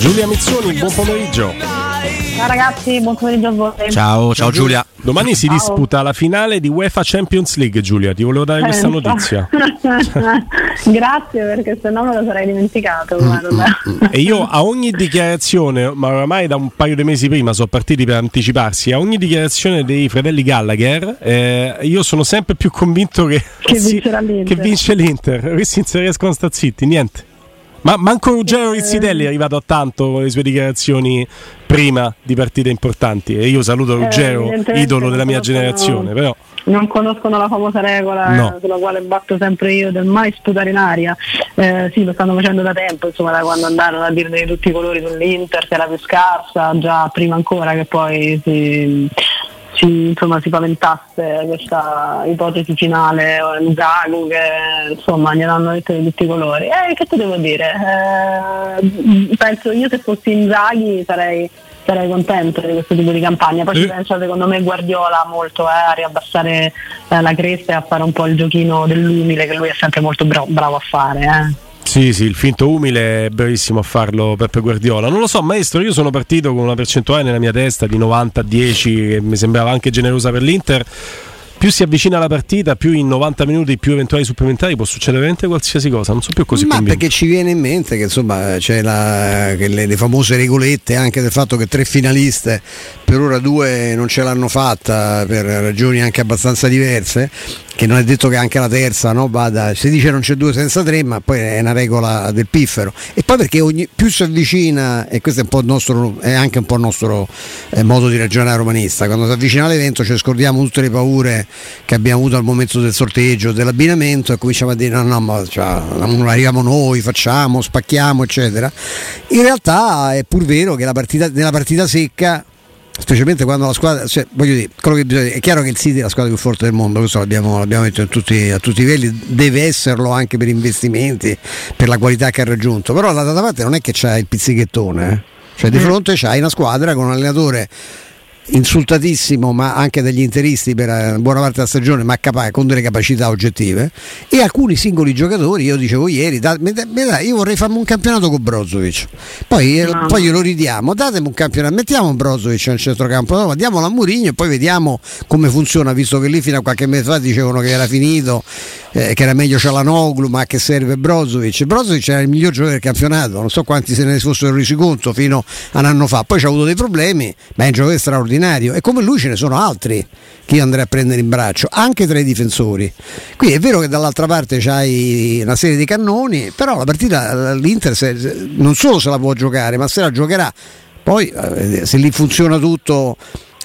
Giulia Mizzoni, buon pomeriggio. Ciao ragazzi, buon pomeriggio a voi. Ciao, ciao Giulia. Domani si Ciao. disputa la finale di UEFA Champions League, Giulia. Ti volevo dare questa Pensa. notizia. Grazie perché se no me lo sarei dimenticato. guarda. E io a ogni dichiarazione, ma oramai da un paio di mesi prima sono partiti per anticiparsi, a ogni dichiarazione dei fratelli Gallagher, eh, io sono sempre più convinto che, Che vincerà l'Inter. che vince l'Inter. Questi non si riescono a sta zitti, niente. Ma manco Ruggero Rizzitelli è arrivato a tanto con le sue dichiarazioni prima di partite importanti. E io saluto Ruggero, evidentemente idolo della mia generazione, però. Non conoscono la famosa regola No. eh, sulla quale batto sempre io del mai sputare in aria. Eh, sì, lo stanno facendo da tempo, insomma, da quando andarono a dire di tutti i colori sull'Inter, che era più scarsa, già prima ancora che poi si, si, insomma, si paventasse questa ipotesi finale, o Lukaku che insomma gli hanno detto di tutti i colori. Eh, che ti devo dire? Eh, penso io se fossi Inzaghi sarei sarei contento di questo tipo di campagna. Poi ci Eh. pensa secondo me Guardiola molto eh, a riabbassare eh, la cresta e a fare un po' il giochino dell'umile che lui è sempre molto bra- bravo a fare. Sì, sì, il finto umile è bravissimo a farlo Peppe Guardiola. Non lo so, maestro, io sono partito con una percentuale nella mia testa di 90-10 che mi sembrava anche generosa per l'Inter. Più si avvicina la partita, più in 90 minuti, più eventuali supplementari può succedere veramente qualsiasi cosa. Non so più così Ma convinto. perché ci viene in mente che insomma c'è la- che le, le famose regolette anche del fatto che tre finaliste per ora due non ce l'hanno fatta per ragioni anche abbastanza diverse che non è detto che anche la terza no, vada, si dice non c'è due senza tre ma poi è una regola del piffero. E poi perché ogni, più si avvicina e questo è, nostro, è anche un po' il nostro eh, modo di ragionare romanista. Quando si avvicina l'evento ci scordiamo tutte le paure che abbiamo avuto al momento del sorteggio dell'abbinamento e cominciamo a dire no no ma cioè, non arriviamo noi facciamo spacchiamo eccetera. In realtà è pur vero che partita, nella partita secca specialmente quando la squadra, cioè, voglio dire, quello che bisogna- è chiaro che il City è la squadra più forte del mondo, questo l'abbiamo, l'abbiamo detto tutti- a tutti i livelli, deve esserlo anche per investimenti, per la qualità che ha raggiunto, però dall'altra parte non è che c'ha il pizzichettone, eh. cioè di fronte c'hai una squadra con un allenatore insultatissimo ma anche dagli interisti per eh, buona parte della stagione ma capa- con delle capacità oggettive. E alcuni singoli giocatori io dicevo ieri da- mi dai, io vorrei farmi un campionato con Brozovic. Poi, eh, No. poi glielo ridiamo datemi un campionato mettiamo Brozovic nel centrocampo no, diamolo a Mourinho e poi vediamo come funziona visto che lì fino a qualche mese fa dicevano che era finito eh, che era meglio Cialanoglu ma che serve Brozovic. Brozovic era il miglior giocatore del campionato non so quanti se ne fossero resi conto fino a un anno fa. Poi c'ha avuto dei problemi ma è un giocatore straordinario e come lui ce ne sono altri che io andrei a prendere in braccio anche tra i difensori. Qui è vero che dall'altra parte c'hai una serie di cannoni però la partita l'Inter se- non solo se la può giocare ma se la giocherà. Poi eh, se lì funziona tutto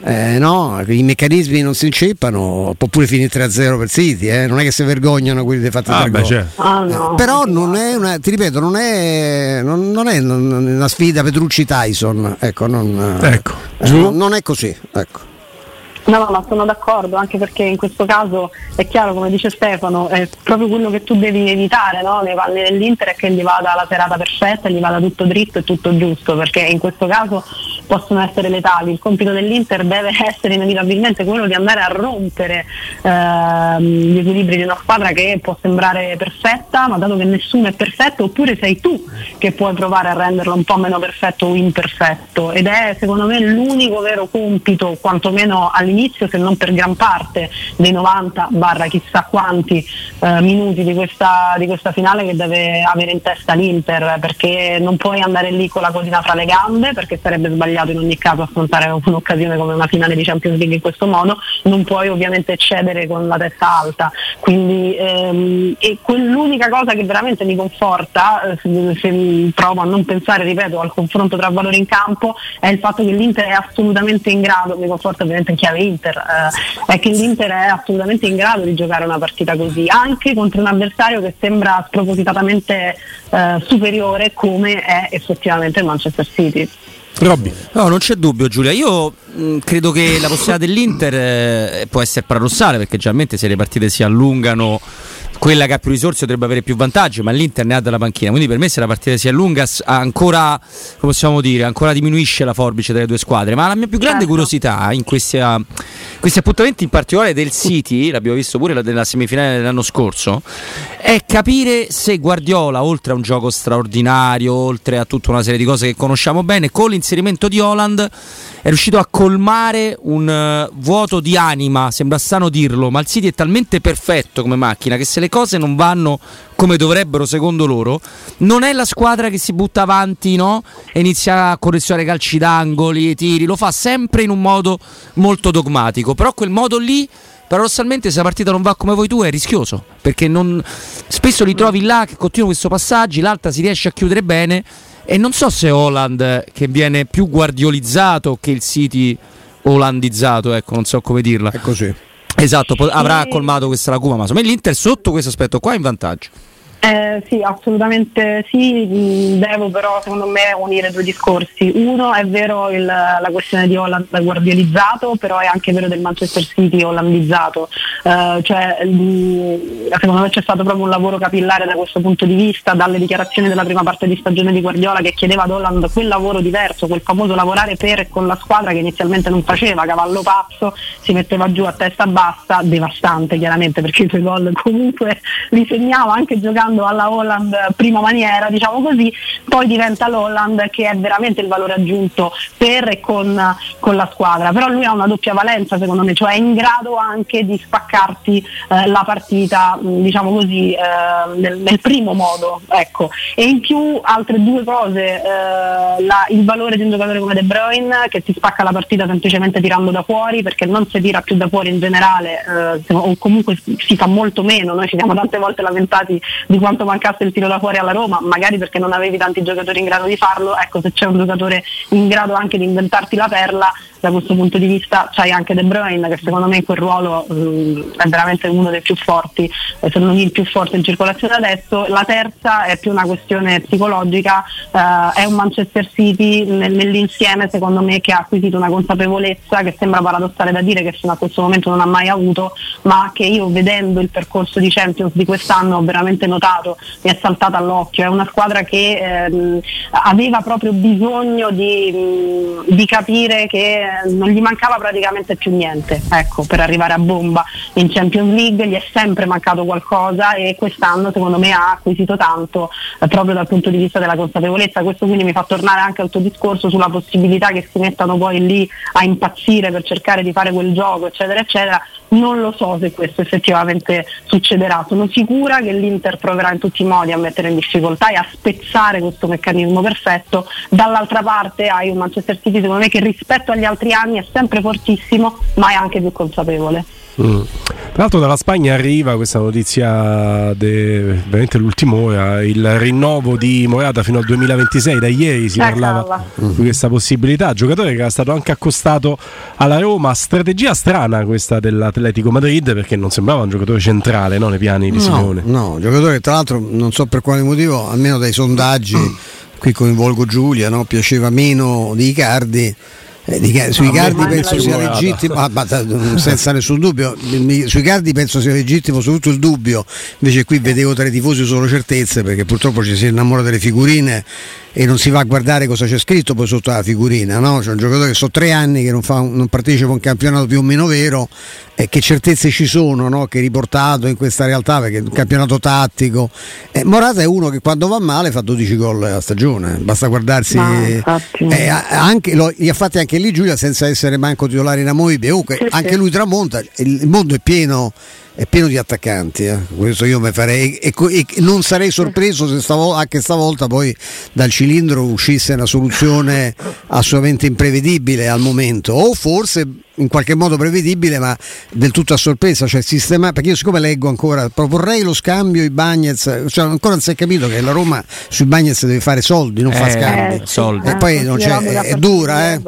eh, no, i meccanismi non si inceppano, può pure finire 3-0 per City, eh, non è che si vergognano quelli di fatti Ah, beh, certo. Ah, no. Però non è una, ti ripeto, non è, non, non è una sfida Petrucci-Tyson, ecco, non, Ecco, eh, giù. non- non è così. Ecco. No, no, ma sono d'accordo, anche perché in questo caso è chiaro, come dice Stefano, è proprio quello che tu devi evitare no? nei panni dell'Inter è che gli vada la serata perfetta, gli vada tutto dritto e tutto giusto, perché in questo caso possono essere letali. Il compito dell'Inter deve essere inevitabilmente quello di andare a rompere ehm, gli equilibri di una squadra che può sembrare perfetta, ma dato che nessuno è perfetto, oppure sei tu che puoi provare a renderlo un po' meno perfetto o imperfetto. Ed è secondo me l'unico vero compito, quantomeno all'inizio, se non per gran parte dei 90 barra chissà quanti eh, minuti di questa, di questa finale che deve avere in testa l'Inter, perché non puoi andare lì con la cosina fra le gambe, perché sarebbe sbagliato sbagliato in ogni caso affrontare un'occasione come una finale di Champions League in questo modo, non puoi ovviamente eccedere con la testa alta. Quindi ehm, e quell'unica cosa che veramente mi conforta, eh, se, se provo a non pensare, ripeto, al confronto tra valori in campo, è il fatto che l'Inter è assolutamente in grado, mi conforta ovviamente in chiave Inter, eh, è che l'Inter è assolutamente in grado di giocare una partita così, anche contro un avversario che sembra spropositatamente eh, superiore come è effettivamente il Manchester City. Robby. No, non c'è dubbio Giulia, io mh, credo che la possibilità dell'Inter eh, può essere paradossale perché generalmente se le partite si allungano quella che ha più risorse dovrebbe avere più vantaggi, ma l'Inter ne ha dalla panchina. Quindi per me se la partita si allunga ancora, come possiamo dire, ancora diminuisce la forbice delle due squadre. Ma la mia più grande certo. curiosità in questi, uh, questi, appuntamenti, in particolare del City, l'abbiamo visto pure nella semifinale dell'anno scorso, è capire se Guardiola, oltre a un gioco straordinario, oltre a tutta una serie di cose che conosciamo bene, con l'inserimento di Holland è riuscito a colmare un uh, vuoto di anima, sembra strano dirlo, ma il City è talmente perfetto come macchina che se le cose non vanno come dovrebbero secondo loro, non è la squadra che si butta avanti no? e inizia a collezionare calci d'angoli, tiri, lo fa sempre in un modo molto dogmatico, però quel modo lì paradossalmente se la partita non va come vuoi tu è rischioso perché non, spesso li trovi là che continuano questo passaggio, l'altra si riesce a chiudere bene e non so se Holland che viene più guardiolizzato che il City olandizzato, ecco, non so come dirla. È così. Esatto, avrà colmato questa lacuna, ma insomma l'Inter sotto questo aspetto qua è in vantaggio. Eh, sì, assolutamente sì, mm, devo però secondo me unire due discorsi. Uno è vero il, la questione di Holland guardializzato, però è anche vero del Manchester City hollandizzato. Eh, cioè, mm, secondo me c'è stato proprio un lavoro capillare da questo punto di vista, dalle dichiarazioni della prima parte di stagione di Guardiola che chiedeva ad Holland quel lavoro diverso, quel famoso lavorare per e con la squadra che inizialmente non faceva, cavallo pazzo, si metteva giù a testa bassa, devastante chiaramente perché i suoi gol comunque li segnava anche giocando giocando alla Holland prima maniera, diciamo così, poi diventa l'Holland che è veramente il valore aggiunto per e con, con la squadra. Però lui ha una doppia valenza secondo me, cioè è in grado anche di spaccarti eh, la partita, diciamo così, eh, nel, nel, primo modo. Ecco. E in più altre due cose, eh, la, il valore di un giocatore come De Bruyne che ti spacca la partita semplicemente tirando da fuori perché non si tira più da fuori in generale eh, o comunque si fa molto meno, noi ci siamo tante volte lamentati di quanto mancasse il tiro da fuori alla Roma, magari perché non avevi tanti giocatori in grado di farlo, ecco se c'è un giocatore in grado anche di inventarti la perla, da questo punto di vista c'hai anche De Bruyne che secondo me in quel ruolo mh, è veramente uno dei più forti, eh, se non il più forte in circolazione adesso. La terza è più una questione psicologica, eh, è un Manchester City nel, nell'insieme secondo me che ha acquisito una consapevolezza che sembra paradossale da dire che fino a questo momento non ha mai avuto, ma che io vedendo il percorso di Champions di quest'anno ho veramente notato, mi è saltata all'occhio, è una squadra che ehm, aveva proprio bisogno di, mh, di capire che non gli mancava praticamente più niente ecco, per arrivare a bomba in Champions League, gli è sempre mancato qualcosa e quest'anno secondo me ha acquisito tanto eh, proprio dal punto di vista della consapevolezza. Questo quindi mi fa tornare anche al tuo discorso sulla possibilità che si mettano poi lì a impazzire per cercare di fare quel gioco, eccetera, eccetera. Non lo so se questo effettivamente succederà. Sono sicura che l'Inter proverà in tutti i modi a mettere in difficoltà e a spezzare questo meccanismo perfetto. Dall'altra parte hai un Manchester City secondo me che rispetto agli altri anni è sempre fortissimo, ma è anche più consapevole. Mm. Tra l'altro dalla Spagna arriva questa notizia de, veramente l'ultima ora, il rinnovo di Morata fino al 2026, da ieri si parlava di questa possibilità, giocatore che era stato anche accostato alla Roma, strategia strana questa dell'Atletico Madrid perché non sembrava un giocatore centrale no, nei piani di no, Simone. No, giocatore tra l'altro non so per quale motivo, almeno dai sondaggi, qui coinvolgo Giulia, no, piaceva meno di Icardi di, sui cardi penso sia legittimo, ah, ma, senza nessun dubbio, sui cardi penso sia legittimo soprattutto il dubbio, invece qui vedevo tra i tifosi solo certezze perché purtroppo ci si innamora delle figurine e non si va a guardare cosa c'è scritto poi sotto la figurina, no? c'è un giocatore che so tre anni che non, fa, non partecipa a un campionato più o meno vero e che certezze ci sono no? che è riportato in questa realtà perché è un campionato tattico. Eh, Morata è uno che quando va male fa 12 gol a stagione, basta guardarsi, eh, anche, lo, li ha fatti anche lì Giulia senza essere manco titolare inamovibile, comunque anche lui tramonta, il mondo è pieno è pieno di attaccanti, eh. questo io mi farei e, e, non sarei sorpreso se stavolta, anche stavolta poi dal cilindro uscisse una soluzione assolutamente imprevedibile al momento o forse in qualche modo prevedibile ma del tutto a sorpresa cioè sistema, perché io siccome leggo ancora proporrei lo scambio i Bagnets cioè ancora non si è capito che la Roma sui Bagnets deve fare soldi non Eh, fa scambi soldi. e poi non c'è, è, è dura eh?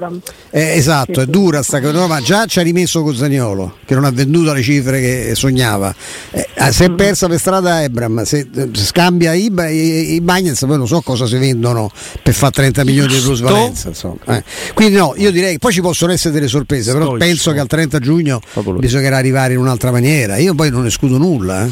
Eh, esatto è dura sta cosa ma già ci ha rimesso con Zaniolo che non ha venduto le cifre che sognava Eh, ah, si è persa per strada Ebram se eh, scambia i, i, i Bagnets poi non so cosa si vendono per fare 30 milioni di plusvalenza insomma. Eh. quindi no io direi che poi ci possono essere delle sorprese però Stoico. Penso che al 30 giugno Favoloso. bisognerà arrivare in un'altra maniera io poi non escludo nulla eh.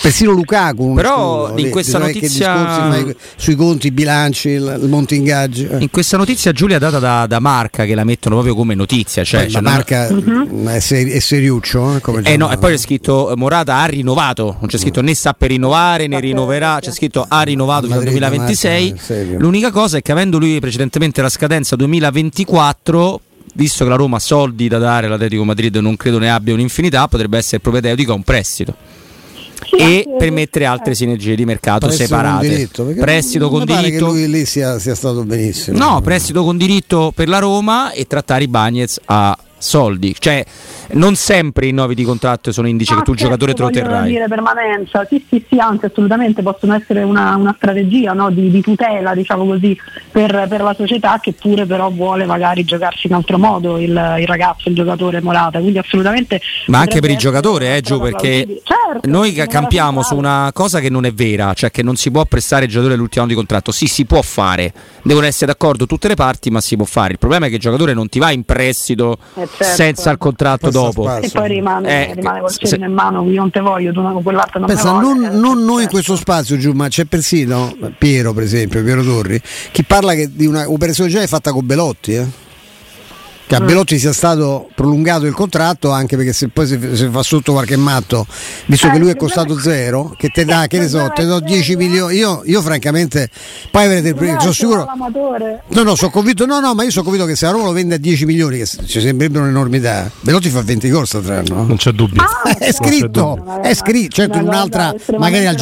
Persino Lukaku Però escludo. in Lì questa notizia- discorsi sui conti, i bilanci, il, il monte ingaggi. eh. In questa notizia Giulia data da, da Marca che la mettono proprio come notizia. Cioè, cioè, la non- marca mm, è, seri- è seriuccio eh, come Eh no, e poi c'è scritto eh, Morata ha rinnovato, non c'è scritto né sta per rinnovare né rinnoverà, c'è scritto ha rinnovato fino al Madrid, 2026. Marca, serio. L'unica cosa è che avendo lui precedentemente la scadenza 2024, visto che la Roma ha soldi da dare all'Atletico Madrid non credo ne abbia un'infinità, potrebbe essere propedeutico a un prestito. E permettere altre sinergie di mercato Prestito separate. con diritto, perché prestito non con mi pare diritto. che lui lì sia, sia stato benissimo. No, prestito con diritto per la Roma e trattare i Bagnets a soldi. Cioè, non sempre i rinnovi di contratto sono indice che tu il giocatore te lo terrai. dire permanenza, sì, sì, sì, anzi assolutamente possono essere una, una strategia no, di, di tutela, diciamo così, per, per la società che pure però vuole magari giocarsi in altro modo il, il ragazzo, il giocatore Morata. Quindi assolutamente. Ma anche per il giocatore, eh, cosa perché. Certo, noi campiamo su una cosa che non è vera, cioè che non si può prestare il giocatore all'ultimo anno di contratto. Sì, si può fare, devono essere d'accordo tutte le parti, ma si può fare. Il problema è che il giocatore non ti va in prestito Eh, certo. senza il contratto Passa dopo. spazio. E poi rimane, Eh, rimane col se- cerino in mano, io non te voglio, tu non, quell'altro non Pensa, me non, voglio, eh, non noi in certo. questo spazio giù, ma c'è persino Piero, per esempio, Piero Torri, che parla che di una operazione già fatta con Belotti. eh. Che Mm. a Belotti sia stato prolungato il contratto anche perché se poi si, si fa sotto qualche matto, visto Eh, che lui è costato zero, che te dà, che ne so, te do problema è 10 quello. milioni. Io, io francamente, poi avrete il sono sicuro. No, no, sono convinto, no, no, ma io sono convinto che se la Roma lo vende a 10 milioni, che ci sembrerebbe un'enormità, Belotti fa 20 gol quest'anno. Non c'è dubbio. Ah, È scritto, dubbio. è scritto, certo in Una un'altra, magari al.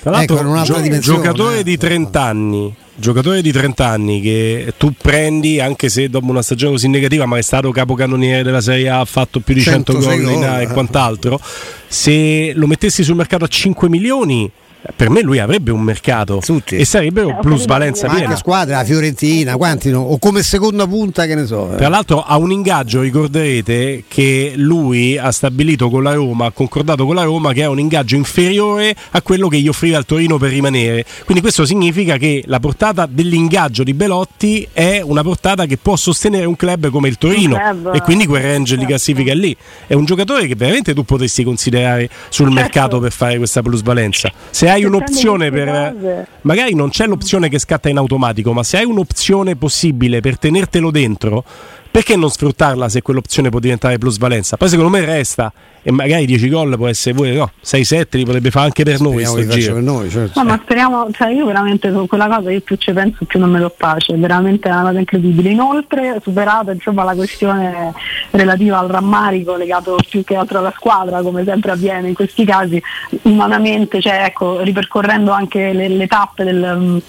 Tra l'altro, ecco, in un'altra gio- dimensione. giocatore di 30 anni. Giocatore di 30 anni che tu prendi anche se dopo una stagione così negativa, ma è stato capocannoniere della Serie A, ha fatto più di 100 106 gol in A e eh. quant'altro. Se lo mettessi sul mercato a 5 milioni, per me lui avrebbe un mercato Tutti. e sarebbero Eh, plusvalenza piena. anche squadra, la Fiorentina, quanti no? O come seconda punta, che ne so. eh. Tra l'altro ha un ingaggio, ricorderete che lui ha stabilito con la Roma, ha concordato con la Roma che ha un ingaggio inferiore a quello che gli offriva il Torino per rimanere. Quindi questo significa che la portata dell'ingaggio di Belotti è una portata che può sostenere un club come il Torino e quindi quel range di certo. classifica è lì. È un giocatore che veramente tu potresti considerare sul Certo. mercato per fare questa plusvalenza. Se hai un'opzione per cose- magari non c'è l'opzione che scatta in automatico, ma se hai un'opzione possibile per tenertelo dentro, perché non sfruttarla se quell'opzione può diventare plusvalenza? Poi secondo me resta e magari 10 gol può essere pure no, 6-7 li potrebbe fare anche per noi Speriamo sto che faccia giro. per noi, certo. No, ma speriamo, cioè io veramente su quella cosa io più ci penso più non me lo pace, veramente è una cosa incredibile. Inoltre, superata insomma, la questione relativa al rammarico legato più che altro alla squadra, come sempre avviene in questi casi, umanamente, cioè ecco, ripercorrendo anche le, le tappe del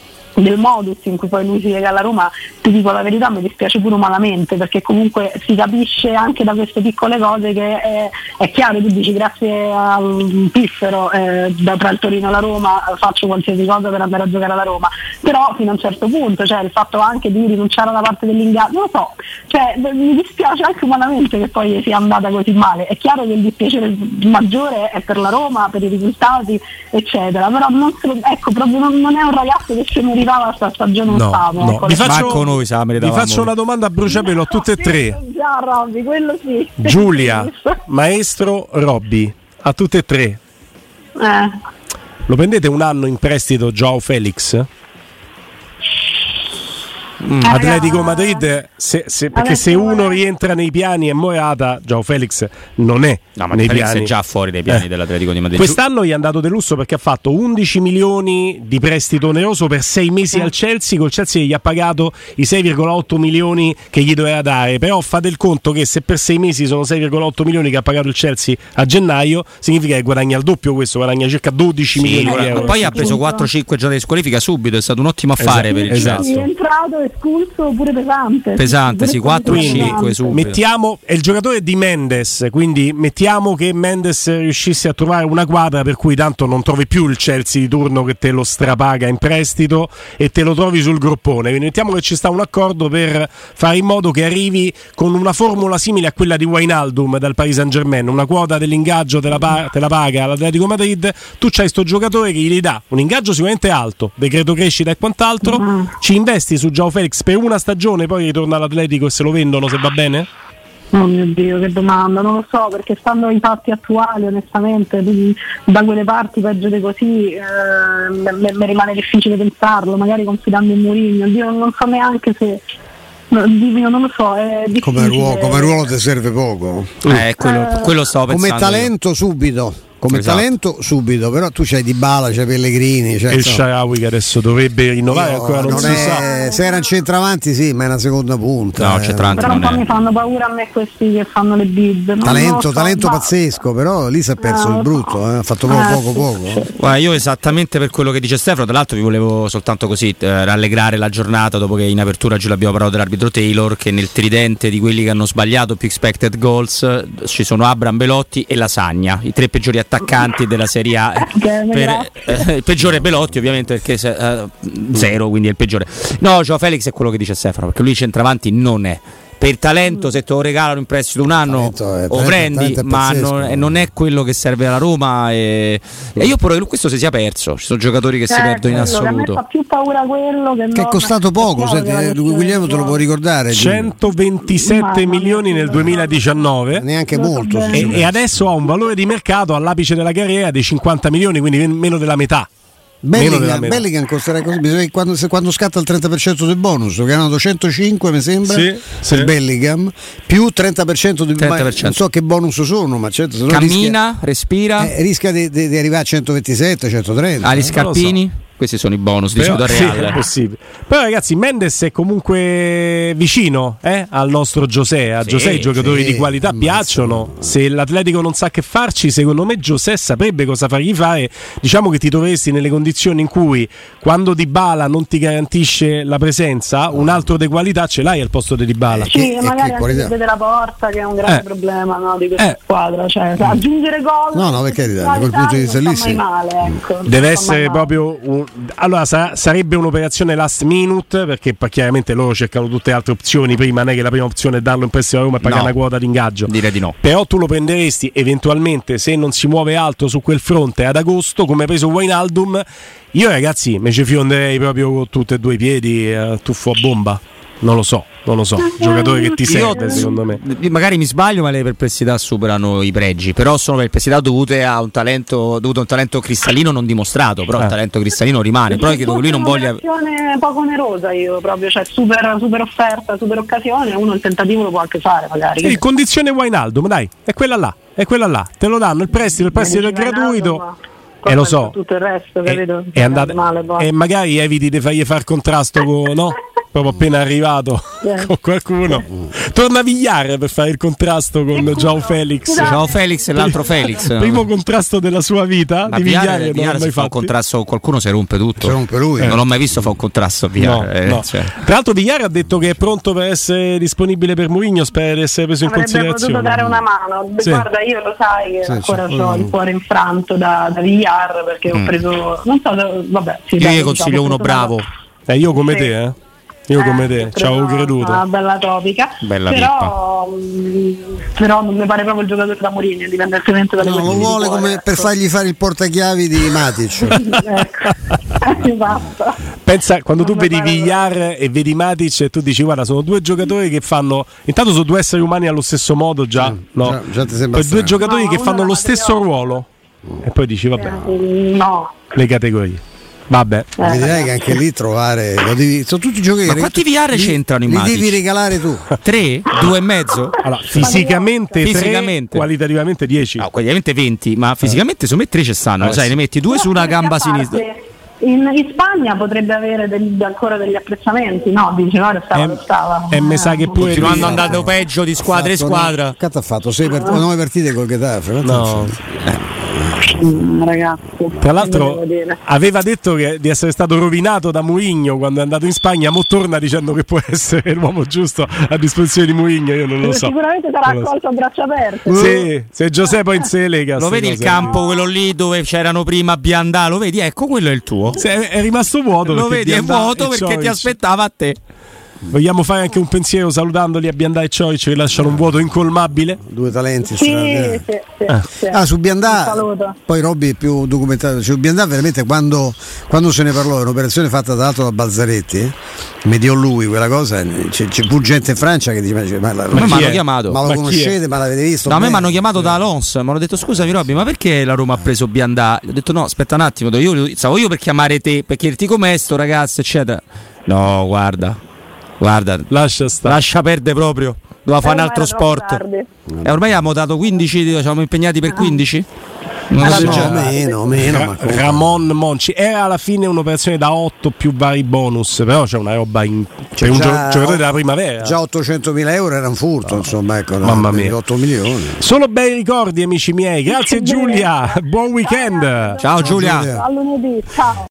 del modus in cui poi lui si lega alla Roma, ti dico la verità, mi dispiace pure umanamente perché comunque si capisce anche da queste piccole cose che è, è chiaro, tu dici grazie a un piffero eh, da, tra il Torino e la Roma eh, faccio qualsiasi cosa per andare a giocare alla Roma, però fino a un certo punto, cioè il fatto anche di rinunciare alla parte dell'ingaggio, non lo so, cioè, mi dispiace anche umanamente che poi sia andata così male, è chiaro che il dispiacere maggiore è per la Roma, per i risultati, eccetera, però non, se ecco, proprio non, non è un ragazzo che ci meritava sta stagione No, ottavo. no. ecco, Vi faccio, noi vi faccio una domanda a bruciapelo a tutte e tre. Già, Robby, quello sì. Giulia, maestro Robby, a tutte e tre. Eh. Lo prendete un anno in prestito Joao Felix? Eh, Atletico Madrid, se- se- perché Adesso se uno rientra nei piani è Morata, Giao Felix non è No, ma nei Felix piani. è già fuori dai piani Eh. dell'Atletico di Madrid. Quest'anno gli è andato delusso perché ha fatto 11 milioni di prestito oneroso per 6 mesi al Chelsea. Col Chelsea gli ha pagato i 6,8 milioni che gli doveva dare. Però fate il conto che se per 6 mesi sono 6,8 milioni che ha pagato il Chelsea a gennaio, significa che guadagna il doppio questo, guadagna circa 12 Sì, milioni di ma euro. poi ha preso 4-5 giorni di squalifica subito, è stato un ottimo affare Esatto, per il esatto. Chelsea. Espulso pure pesante. Pesante, sì, Pure 4 Quindi, 5 subito. Mettiamo, è il giocatore di Mendes, quindi mettiamo che Mendes riuscisse a trovare una quadra per cui tanto non trovi più il Chelsea di turno che te lo strapaga in prestito e te lo trovi sul groppone. Quindi mettiamo che ci sta un accordo per fare in modo che arrivi con una formula simile a quella di Wijnaldum dal Paris Saint Germain, una quota dell'ingaggio te la, pa- te la paga l'Atletico Madrid, tu c'hai sto giocatore che gli dà un ingaggio sicuramente alto, decreto crescita e quant'altro, ci investi su Giao Felix per una stagione, poi ritorna all'Atletico e se lo vendono se va bene? Oh mio Dio, che domanda, non lo so, perché stando ai fatti attuali, onestamente, da quelle parti peggio di così, mi rimane difficile pensarlo, magari confidando in Mourinho. Dio, non so neanche se. non lo so. Come ruolo, come ruolo ti serve poco. Eh, quello, quello stavo Come pensando. io. talento subito. Come Esatto. talento subito, però tu c'hai Di Bala, c'hai Pellegrini, c'hai E il insomma, Sharawi che adesso dovrebbe rinnovare, io- ancora non, non si sa. è- se era un centravanti sì, ma è una seconda punta. No, eh. centravanti Però un po' è. mi fanno paura a me questi che fanno le bid. non Talento, so, talento ma- pazzesco, però lì si è perso Ah, il brutto, eh, ha fatto poco Eh, poco sì, poco. sì. Guarda, io esattamente per quello che dice Stefano, tra l'altro vi volevo soltanto così eh, rallegrare la giornata dopo che in apertura già l'abbiamo parlato dell'arbitro Taylor, che nel tridente di quelli che hanno sbagliato più expected goals eh, ci sono Abram Belotti e Lasagna, i tre peggiori attaccanti della Serie A. Ok, Per- eh, il peggiore è Belotti ovviamente perché eh, zero, quindi è il peggiore. No, Gio Felix è quello che dice Stefano, perché lui centravanti non è. Per talento, se te lo regalano in prestito un anno, Talento è- lo talento- prendi, talento è ma pazzesco. non, e non è quello che serve alla Roma. E, e io però che questo si sia perso. Ci sono giocatori che si Eh, perdono in quello, che A me assoluto. fa più paura quello che Che è costato poco, senti, eh, Guglielmo te lo può ricordare. Giulio? 127 Mamma milioni nel sì. 2019 Neanche molto. e, e adesso ha un valore di mercato all'apice della carriera dei 50 milioni, quindi men- meno della metà. Bellingham. Bellingham costerà così, quando, se- quando scatta il 30% del bonus, che hanno 205 mi sembra, Sì, per sì. Bellingham, più 30% di 30%. ma non so che bonus sono, ma certo, Cammina, respira. rischia, eh, rischia di, di- di arrivare a 127, 130. Ali eh. Scarpini. Questi sono i bonus di Però, Ciudad sì, Real. è possibile. Però ragazzi, Mendes è comunque vicino eh, al nostro José. A Sì, José i giocatori sì, di qualità ammazza. piacciono. Se l'Atletico non sa che farci, secondo me José saprebbe cosa fargli fare. Diciamo che ti troveresti nelle condizioni in cui quando Dybala non ti garantisce la presenza, un altro di qualità ce l'hai al posto di Dybala. Sì, Che- e magari che anche qualità. vedere la porta che è un grande Eh. problema no, di questa Eh. squadra. Cioè, aggiungere gol No, no, per carità, da quel qualità punto di vista non lì sì. male, ecco, Deve essere proprio un... allora sarà- sarebbe un'operazione last minute perché chiaramente loro cercano tutte le altre opzioni prima non è che la prima opzione è darlo in prestito a Roma e pagare No. una quota di ingaggio Direi di no. però tu lo prenderesti eventualmente se non si muove altro su quel fronte ad agosto come hai preso Wijnaldum io ragazzi me ci fionderei proprio con tutti e due i piedi eh, tuffo a bomba non lo so non lo so giocatore che ti serve secondo me Magari mi sbaglio, ma le perplessità superano i pregi. Però sono perplessità dovute a un talento, dovute a un talento cristallino non dimostrato. Però Eh. il talento cristallino rimane. Però credo che lui non voglia. un'operazione poco onerosa io proprio, cioè super, super offerta, super occasione, uno il tentativo lo può anche fare magari. il condizione Wijnaldum dai è quella là è quella là te lo danno il prestito il prestito è gratuito Wijnaldum, e lo so Tutto il resto, e, capito? e andate- male, poi. e magari eviti di fargli far contrasto con no? proprio appena arrivato Eh. con qualcuno torna Vigliare per fare il contrasto con. Gian Felix. Ciao Felix e l'altro Felix. primo contrasto della sua vita Ma di Vigliare non Viare l'ha se mai fa un contrasto con qualcuno si rompe tutto. Si rompe lui. Non l'ho mai visto fa un contrasto a Viare. eh, No, no. cioè. Tra l'altro Vigliare ha detto che è pronto per essere disponibile per Mourinho, spera di essere preso in Avrebbe considerazione. potuto dare una mano. Sì. Guarda, io lo sai che Sì, ancora sì. ho il cuore infranto da, da Villar perché ho preso. Non so, vabbè. Sì, Mm. Io dai, gli diciamo, consiglio uno bravo. Eh, io come Sì. te, eh? Io come te, ci avevo creduto. Una bella topica. Bella però, mh, però non mi pare proprio il giocatore da Mourinho, indipendentemente dalle No, lo vuole cuore, come per ecco. fargli fare il portachiavi di Matic. ecco. esatto. Pensa quando tu Non mi vedi Villar e vedi Matic e tu dici guarda sono due giocatori che fanno intanto sono due esseri umani allo stesso modo già, no? già- già ti sembra Poi due giocatori No, che fanno lo stesso ruolo e poi dici vabbè Eh, No, le categorie. Vabbè. Eh. Direi che anche lì trovare. lo devi- sono tutti giochi Ma quanti VR li- c'entrano in Li Matic? devi regalare tu. Tre? Due e mezzo? Allora, fisicamente, tre, Fisicamente. qualitativamente 10. No, ovviamente 20, ma fisicamente secondo me 3 ci stanno. Eh, sai, ne metti due Però su una d'altra gamba sinistra. In, in Spagna potrebbe avere degli- ancora degli apprezzamenti, no? Dice no, stava, E- lo stava. e mi sa che pure Continuando andando peggio di squadra in squadra. Cazzo ha fatto 6 part- 9 partite col Getafe. No. fatto? Mm, ragazzi. Tra l'altro aveva detto che- di essere stato rovinato da Mourinho quando è andato in Spagna, mo torna dicendo che può essere l'uomo giusto a disposizione di Mourinho, io non lo so. Sicuramente sarà lo so. accolto a braccia aperte. Sì, se Giuseppe in Selega. Lo vedi il campo, quello lì dove c'erano prima Biandà? Lo vedi? Ecco, quello è il tuo. è, è rimasto vuoto. Lo perché vedi, è Biandà vuoto e perché ti aspettava a te. Vogliamo fare anche un pensiero salutandoli a Biandà e Cioic che lasciano un vuoto incolmabile? Due talenti Sì, sì, sì, sì. Ah, su Biandà, poi Robby è più documentato. Su Biandà, veramente, quando, quando se ne parlò, è un'operazione fatta tra l'altro da Balzaretti, eh, mediò lui quella cosa. eh, C'è, c'è fu gente in Francia che dice: Ma, la- A me chi mi hanno è? chiamato. ma lo Ma conoscete? Ma l'avete visto? No, a me mi hanno chiamato da Alonso, mi hanno detto scusami Robby, ma perché la Roma ha preso Biandà? Gli ho detto no, aspetta un attimo, io stavo io per chiamare te, per chiederti com'è sto ragazzo, eccetera. No, guarda, guarda, Lascia stare. lascia perdere proprio, doveva fare un ormai altro sport. E ormai abbiamo dato 15, siamo impegnati per 15? Non so No, meno, meno. Ra- Ramon Monci era alla fine un'operazione da 8 più vari bonus, però c'è una roba in, per un giocatore della primavera. Già 800.000 euro era un furto, insomma, ecco, no, Mamma mia. 8 milioni. Solo bei ricordi, amici miei. Grazie Giulia, buon weekend. Ciao Giulia. Giulia. A lunedì, ciao.